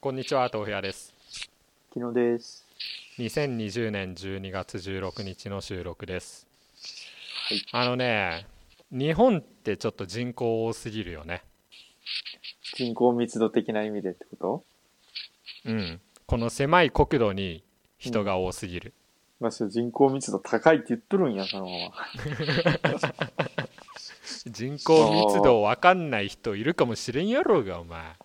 こんにちは、豆腐屋です。昨日です。2020年12月16日の収録です。はいあのね、日本ってちょっと人口多すぎるよね。人口密度的な意味でってこと？うん。この狭い国土に人が多すぎる。まあ、それ人口密度高いって言っとるんや、そのまま。人口密度わかんない人いるかもしれんやろうが、お前。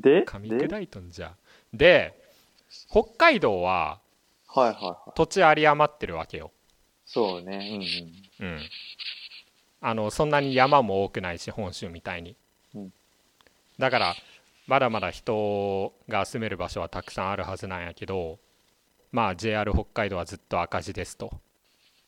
で噛みで砕いとんじゃ。で、北海道ははいはいはい。土地有り余ってるわけよ。そうね。うんうん。あの、そんなに山も多くないし、本州みたいに。うんだから、まだまだ人が住める場所はたくさんあるはずなんやけど、まあ JR 北海道はずっと赤字ですと。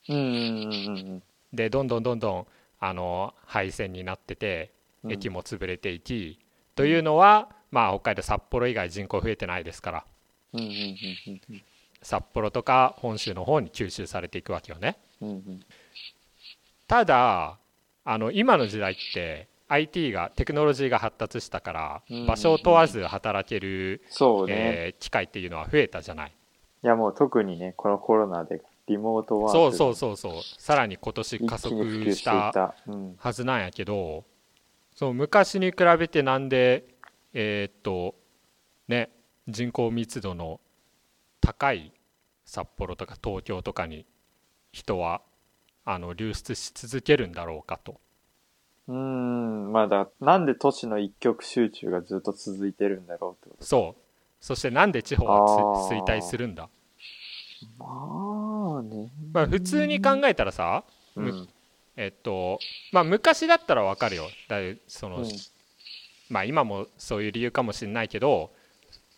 うん。うんうんうんで、どんどんどんどん、あの、廃線になってて、うん。駅も潰れていき、というのは、まあ北海道札幌以外人口増えてないですから、うんうんうんうん札幌とか本州の方に吸収されていくわけよね。うんうん。ただあの今の時代って IT がテクノロジーが発達したからうん場所を問わず働ける、そうね。えー機会っていうのは増えたじゃない。いやもう特にね、このコロナでリモートワーク。そうそうそうそう。さらに今年加速した。はずなんやけどそう昔に比べてなんでえーっとね人口密度の高い札幌とか東京とかに人はあの流出し続けるんだろうかとうーん。まだ、なんで都市の一極集中がずっと続いてるんだろうとそうそしてなんで地方は衰退するんだ、まあね。まあ、普通に考えたらさ、むうん。えっとまあ昔だったらわかるよだいその、うんまあ今もそういう理由かもしれないけど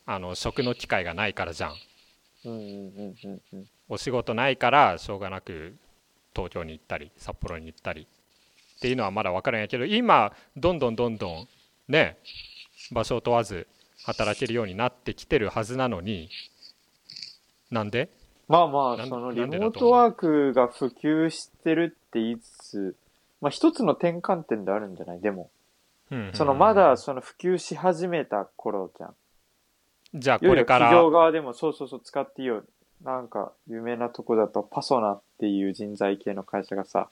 あの食の機会がないからじゃん。うんうんうんうんうん。お仕事ないからしょうがなく東京に行ったり札幌に行ったり。っていうのはまだ分からんやけど今どんどんどんどんね場所を問わず働けるようになってきてるはずなのになんで？まあまあ、そのリモートワークが普及してるって言いつつ、まあ一つの転換点であるんじゃない？でも、そのまだその普及し始めた頃じゃん。じゃあこれから。企業側でもそうそうそう使っていいよ。なんか有名なとこだとパソナっていう人材系の会社がさ、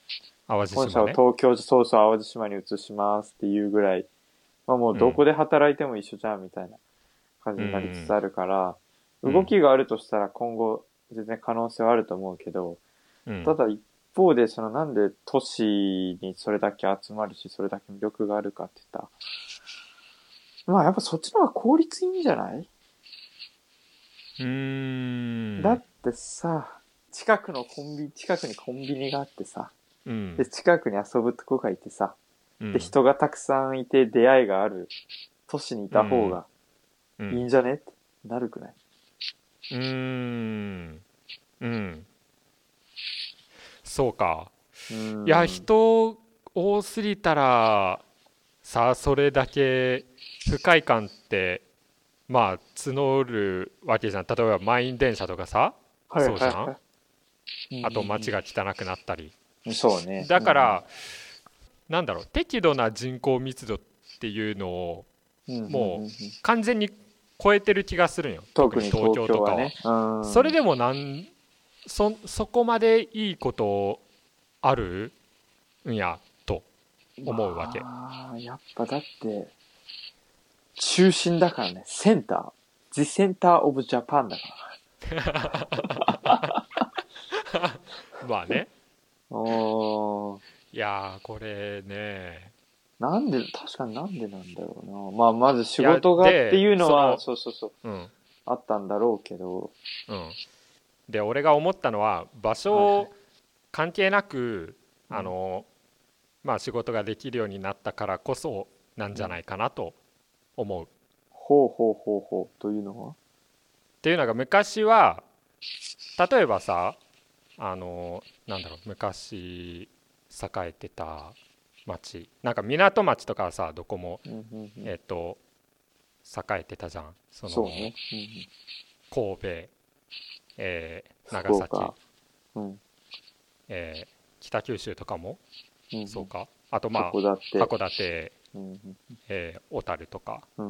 淡路本社島ねを東京、そうそう淡路島に移しますっていうぐらい、まあもうどこで働いても一緒じゃんみたいな感じになりつつあるから、うん。動きがあるとしたら今後全然可能性はあると思うけど、うん。ただ一方で、そのなんで都市にそれだけ集まるし、それだけ魅力があるかって言ったら、まあやっぱそっちの方が効率いいんじゃない、うーん。だってさ、近くのコンビ、近くにコンビニがあってさ、うん。で、近くに遊ぶとこがいてさ、うん。で、人がたくさんいて出会いがある都市にいた方がうん。いいんじゃね？ってなるくない、うーん。うんそうか。うん。いや人多すぎたらさあそれだけ不快感ってまあ募るわけじゃん。例えば満員電車とかさはいそうじゃん？はいはいあと街が汚くなったり。うんそうね。だからなんだろう適度な人口密度っていうのをうん、もうんん。ん完全に超えてる気がするんよ。特に東京はね。うん。それでもなんそそこまでいいことあるんやと思うわけ。まあ、やっぱだって、中心だからね、センター。The Center of Japan だから。まあね。おー。いやーこれね。なんで、確かになんでなんだろうな。まあ、まず仕事がっていうのは、そそうそうそう、うん。あったんだろうけど、うんで俺が思ったのは場はい所はい。関係なく、うん。あのまあ仕事ができるようになったからこそなんじゃないかなと思う、っほうほうほうほう、というのは？ていうのが昔は例えばさあのなんだろう昔栄えてた町。なんか港町とかはさどこもえっ、と栄えてたじゃん。そのね。神戸、えー長崎。うん。えー北九州とかも？うんうん。そうか。あとまあ函館。えー小樽とか。っ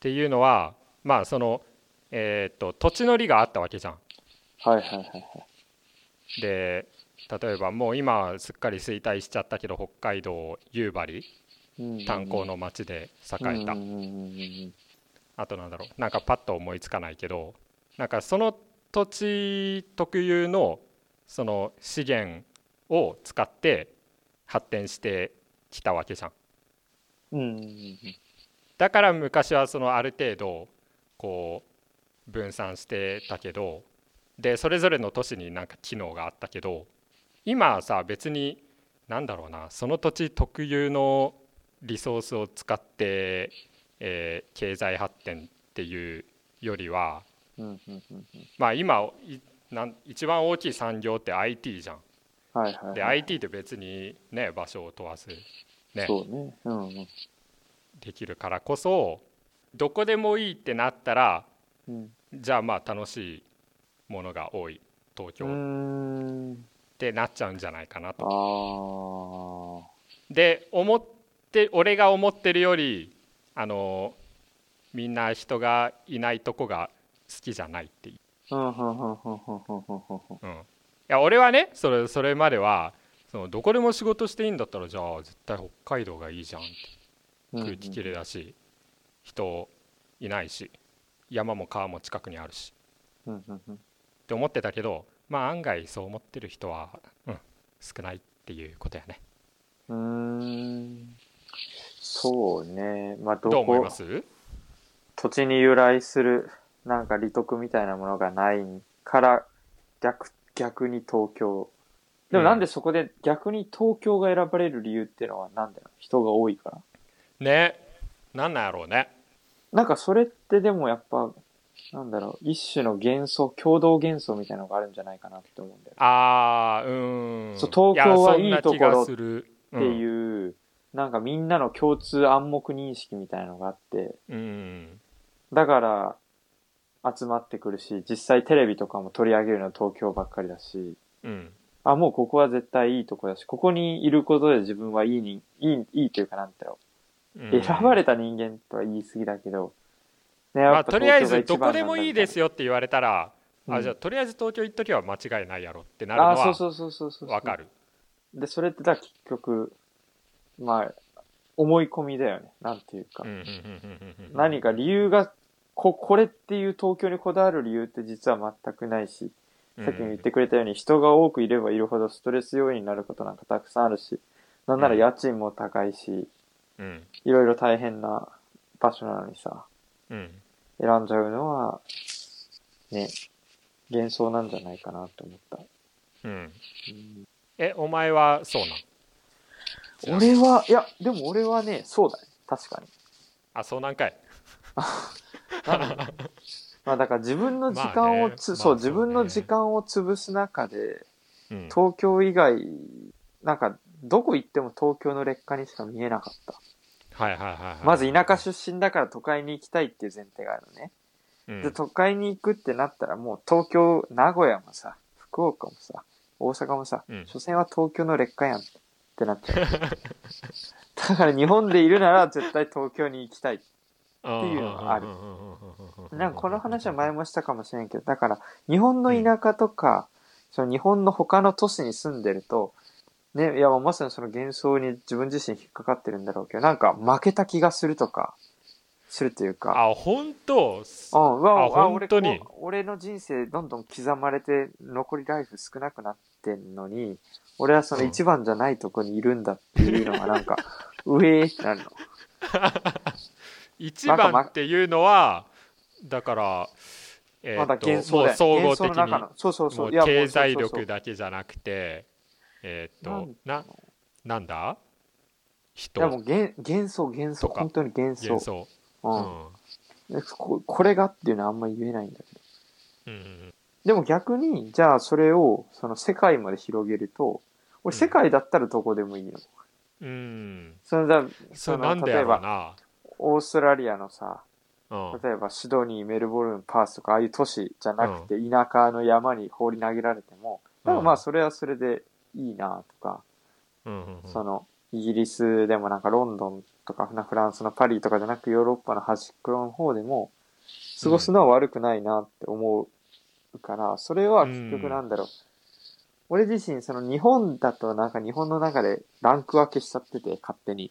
ていうのはまあそのえっ、と土地の利があったわけじゃん。はいはいはいはい。で例えばもう今はすっかり衰退しちゃったけど北海道夕張。炭鉱の町で栄えた。あとなんだろう。なんかパッと思いつかないけどなんかその土地特有のその資源を使って発展してきたわけじゃん。だから昔はそのある程度こう分散してたけどでそれぞれの都市になんか機能があったけど今はさ別になんだろうなその土地特有のリソースを使って、えー、経済発展っていうよりは、まあ今なん一番大きい産業って IT じゃん。はいはいはい、で IT って別にね場所を問わずね。ね、うんうん、できるからこそどこでもいいってなったら、うん、じゃあまあ楽しいものが多い。東京。ってなっちゃうんじゃないかなと。で思って俺が思ってるよりあのみんな人がいないとこが好きじゃないっていう。や俺はねそれそれまではそのどこでも仕事していいんだったらじゃあ絶対北海道がいいじゃんって。空気きれいだし人いないし山も川も近くにあるし。って思ってたけどまあ案外そう思ってる人は、うん、少ないっていうことやね。うん。そうね。まあどどう思います？土地に由来するなんか利得みたいなものがないから逆逆に東京。でもなんでそこで逆に東京が選ばれる理由っていうのはなんだよ人が多いから。ね。なんなんやろうね。なんかそれってでもやっぱなんだろう一種の幻想共同幻想みたいなのがあるんじゃないかなって思うんだよ、ね、ああうん。そう東京はいいところっていう、うん、なんかみんなの共通暗黙認識みたいなのがあって、うん、だから集まってくるし実際テレビとかも取り上げるのは東京ばっかりだし、うん、あ、もうここは絶対いいとこだし、ここにいることで自分はいいに、いい、いいというかなんだろう。うん、選ばれた人間とは言い過ぎだけど、ね、まあ、とりあえずどこでもいいですよって言われたら、うん、あ、じゃあとりあえず東京行っときは間違いないやろってなるのは、あ、そうそうそうそうわかる。で、それってだ結局、まあ、思い込みだよね。なんていうか。何か理由が、こ、これっていう東京にこだわる理由って実は全くないし、さっきも言ってくれたように、人が多くいればいるほどストレス要因になることなんかたくさんあるし、なんなら家賃も高いし、うん、いろいろ大変な場所なのにさ、うん、選んじゃうのは、ね、幻想なんじゃないかなと思った。うん。うん、え、お前はそうなん俺は、いや、でも俺はね、そうだね。確かに。あ、そうなんかい。まあだから自分の時間をつ、まあね、そう、自分の時間を潰す中で、うん、東京以外、なんか、どこ行っても東京の劣化にしか見えなかった。はいはいはい、はい、まず田舎出身だから都会に行きたいっていう前提があるのね。うん、で、都会に行くってなったらもう東京、名古屋もさ、福岡もさ、大阪もさ、うん、所詮は東京の劣化やんってなっちゃう。だから日本でいるなら絶対東京に行きたい。っっていうのがある。なんかこの話は前もしたかもしれんけど、だから日本の田舎とか、その日本の他の都市に住んでると、ね、いやまさにその幻想に自分自身引っかかってるんだろうけど、なんか負けた気がするとか、するというか。あ、本当うん、わあ、本当に俺の人生どんどん刻まれて残りライフ少なくなってんのに、俺はその一番じゃないとこにいるんだっていうのがなんか、上ってなるの。一番っていうのはだから、えー、まだ幻想総合的にそうそうそう。経済力だけじゃなくてえっとななんだ？人。いやもう幻幻想。幻想本当に幻想。幻想、うん、うん、ここれがっていうのはあんまり言えないんだけど、うん、でも逆にじゃあそれをその世界まで広げると俺世界だったらどこでもいいの。うん。そのだその例えばオーストラリアのさ、うん、例えばシドニー、メルボルン、パースとか、ああいう都市じゃなくて、田舎の山に放り投げられても、うん、まあそれはそれでいいなとか、うんうんうん、その、イギリスでもなんかロンドンとかフランスのパリとかじゃなくヨーロッパの端っこの方でも、過ごすのは悪くないなって思うから、それは結局なんだろう。俺自身、その日本だとなんか日本の中でランク分けしちゃってて、勝手に。い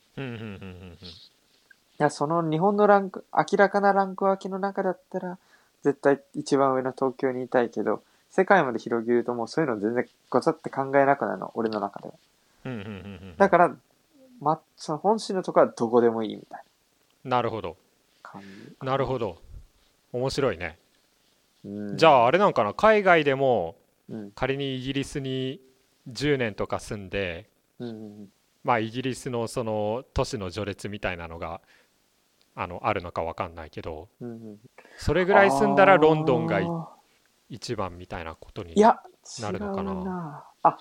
や、その日本のランク、明らかなランク分けの中だったら、絶対一番上の東京にいたいけど、世界まで広げるともうそういうの全然ごちゃって考えなくなるの、俺の中では。だから、ま、その本心のところはどこでもいいみたいな。なるほど。なるほど。面白いね。じゃああれなんかな？海外でも仮にイギリスに10年とか住んで、まあイギリスのその都市の序列みたいなのがあのあるのか分かんないけど、それぐらい住んだらロンドンが一番みたいなことになるのかな。あ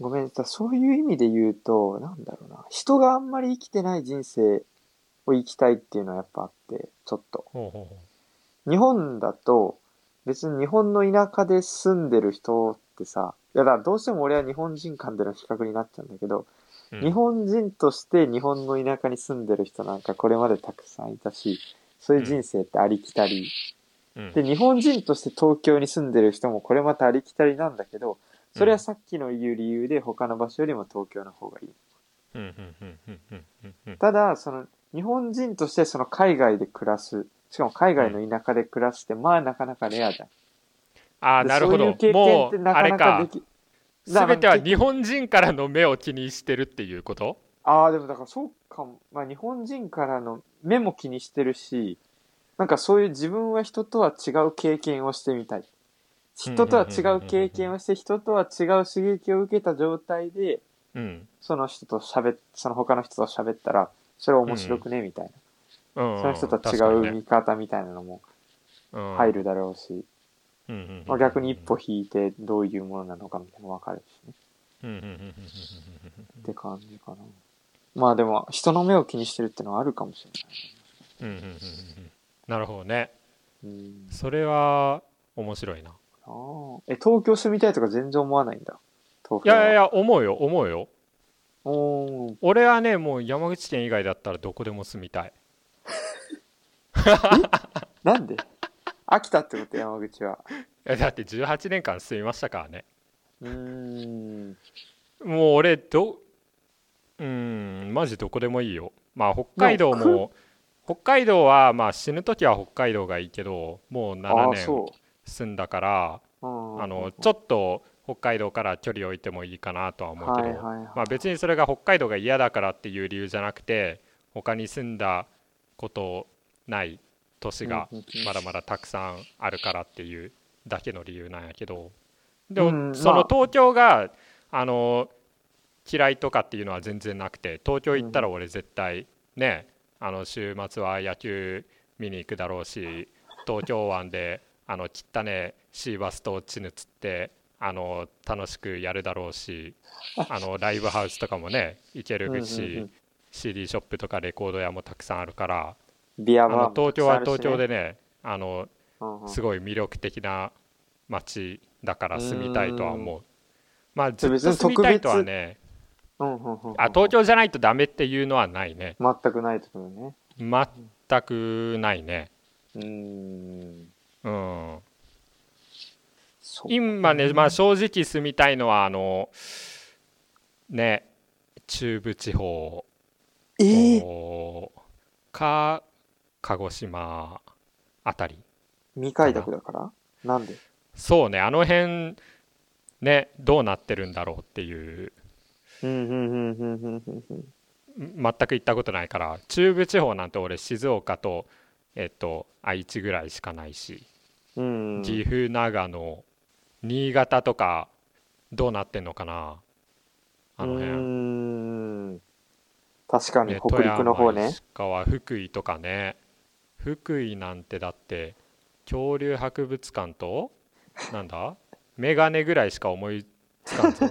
ごめんなさい。そういう意味で言うと、なんだろうな。人があんまり生きてない人生を生きたいっていうのはやっぱあって、ちょっと。ほうほう日本だと、別に日本の田舎で住んでる人ってさ、いやだどうしても俺は日本人間での比較になっちゃうんだけど、うん、日本人として日本の田舎に住んでる人なんかこれまでたくさんいたし、そういう人生ってありきたり。うん、で、日本人として東京に住んでる人もこれまたありきたりなんだけど、それはさっきの言う理由で他の場所よりも東京の方がいい。ただ、その日本人としてその海外で暮らす、しかも海外の田舎で暮らして、まあなかなかレアじゃん。ああ、なるほど。もう、あれか。すべては日本人からの目を気にしてるっていうこと？ああ、でもだからそうかも。まあ日本人からの目も気にしてるし、なんかそういう自分は人とは違う経験をしてみたい。人とは違う経験をして、人とは違う刺激を受けた状態で、うん、その人と喋っ、その他の人と喋ったら、それ面白くね、みたいな、うん。その人と違う見方みたいなのも入るだろうし、まあ、逆に一歩引いてどういうものなのかみたいなの分かるしね。って感じかな。まあでも、人の目を気にしてるってのはあるかもしれない。なるほどね。それは面白いな。え、東京住みたいとか全然思わないんだ。東京いやいやいや、思うよ、思うよ。お俺はね、もう山口県以外だったらどこでも住みたい。なんで？飽きたってこと山口は。いやだって18年間住みましたからね。うん。もう俺どうんマジどこでもいいよ。まあ北海道も北海道はまあ死ぬ時は北海道がいいけどもう7年住んだからあのちょっと北海道から距離を置いてもいいかなとは思うけど、まあ、別にそれが北海道が嫌だからっていう理由じゃなくて他に住んだことない都市がまだまだたくさんあるからっていうだけの理由なんやけど。でもその東京があの嫌いとかっていうのは全然なくて東京行ったら俺絶対ねあの週末は野球見に行くだろうし東京湾であの汚ねシーバスとチヌ釣ってあの楽しくやるだろうしあのライブハウスとかもね行けるし CD ショップとかレコード屋もたくさんあるからビアバー東京は東京でねあのすごい魅力的な街だから住みたいとは思う。まあずっと住みたいとはねあ東京じゃないとダメっていうのはないね。全くないところね。全くないね。うん。うん。今ね、まあ、正直住みたいのはあのね中部地方えー、か鹿児島あたり未開拓だから？なんで？そうねあの辺ねどうなってるんだろうっていう全く行ったことないから中部地方なんて俺静岡とえっと愛知ぐらいしかないし、岐阜長野新潟とかどうなってんのかなあの辺。確かに北陸の方ね。石川福井とかね福井なんてだって恐竜博物館となんだ？メガネぐらいしか思いつかんぞ。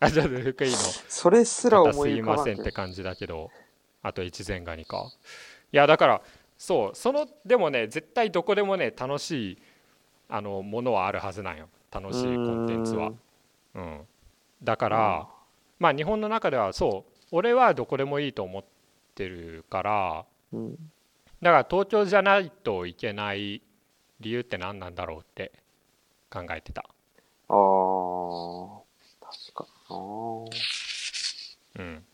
あちょっと福井の。それすら思いすいませんって感じだけどあと越前ガニか。いやだからそうそのでもね絶対どこでもね楽しいあのものはあるはずなんよ。楽しいコンテンツは。うん。だからまあ日本の中ではそう俺はどこでもいいと思ってるから、だから東京じゃないといけない理由って何なんだろうって考えてた。ああ確かにうん。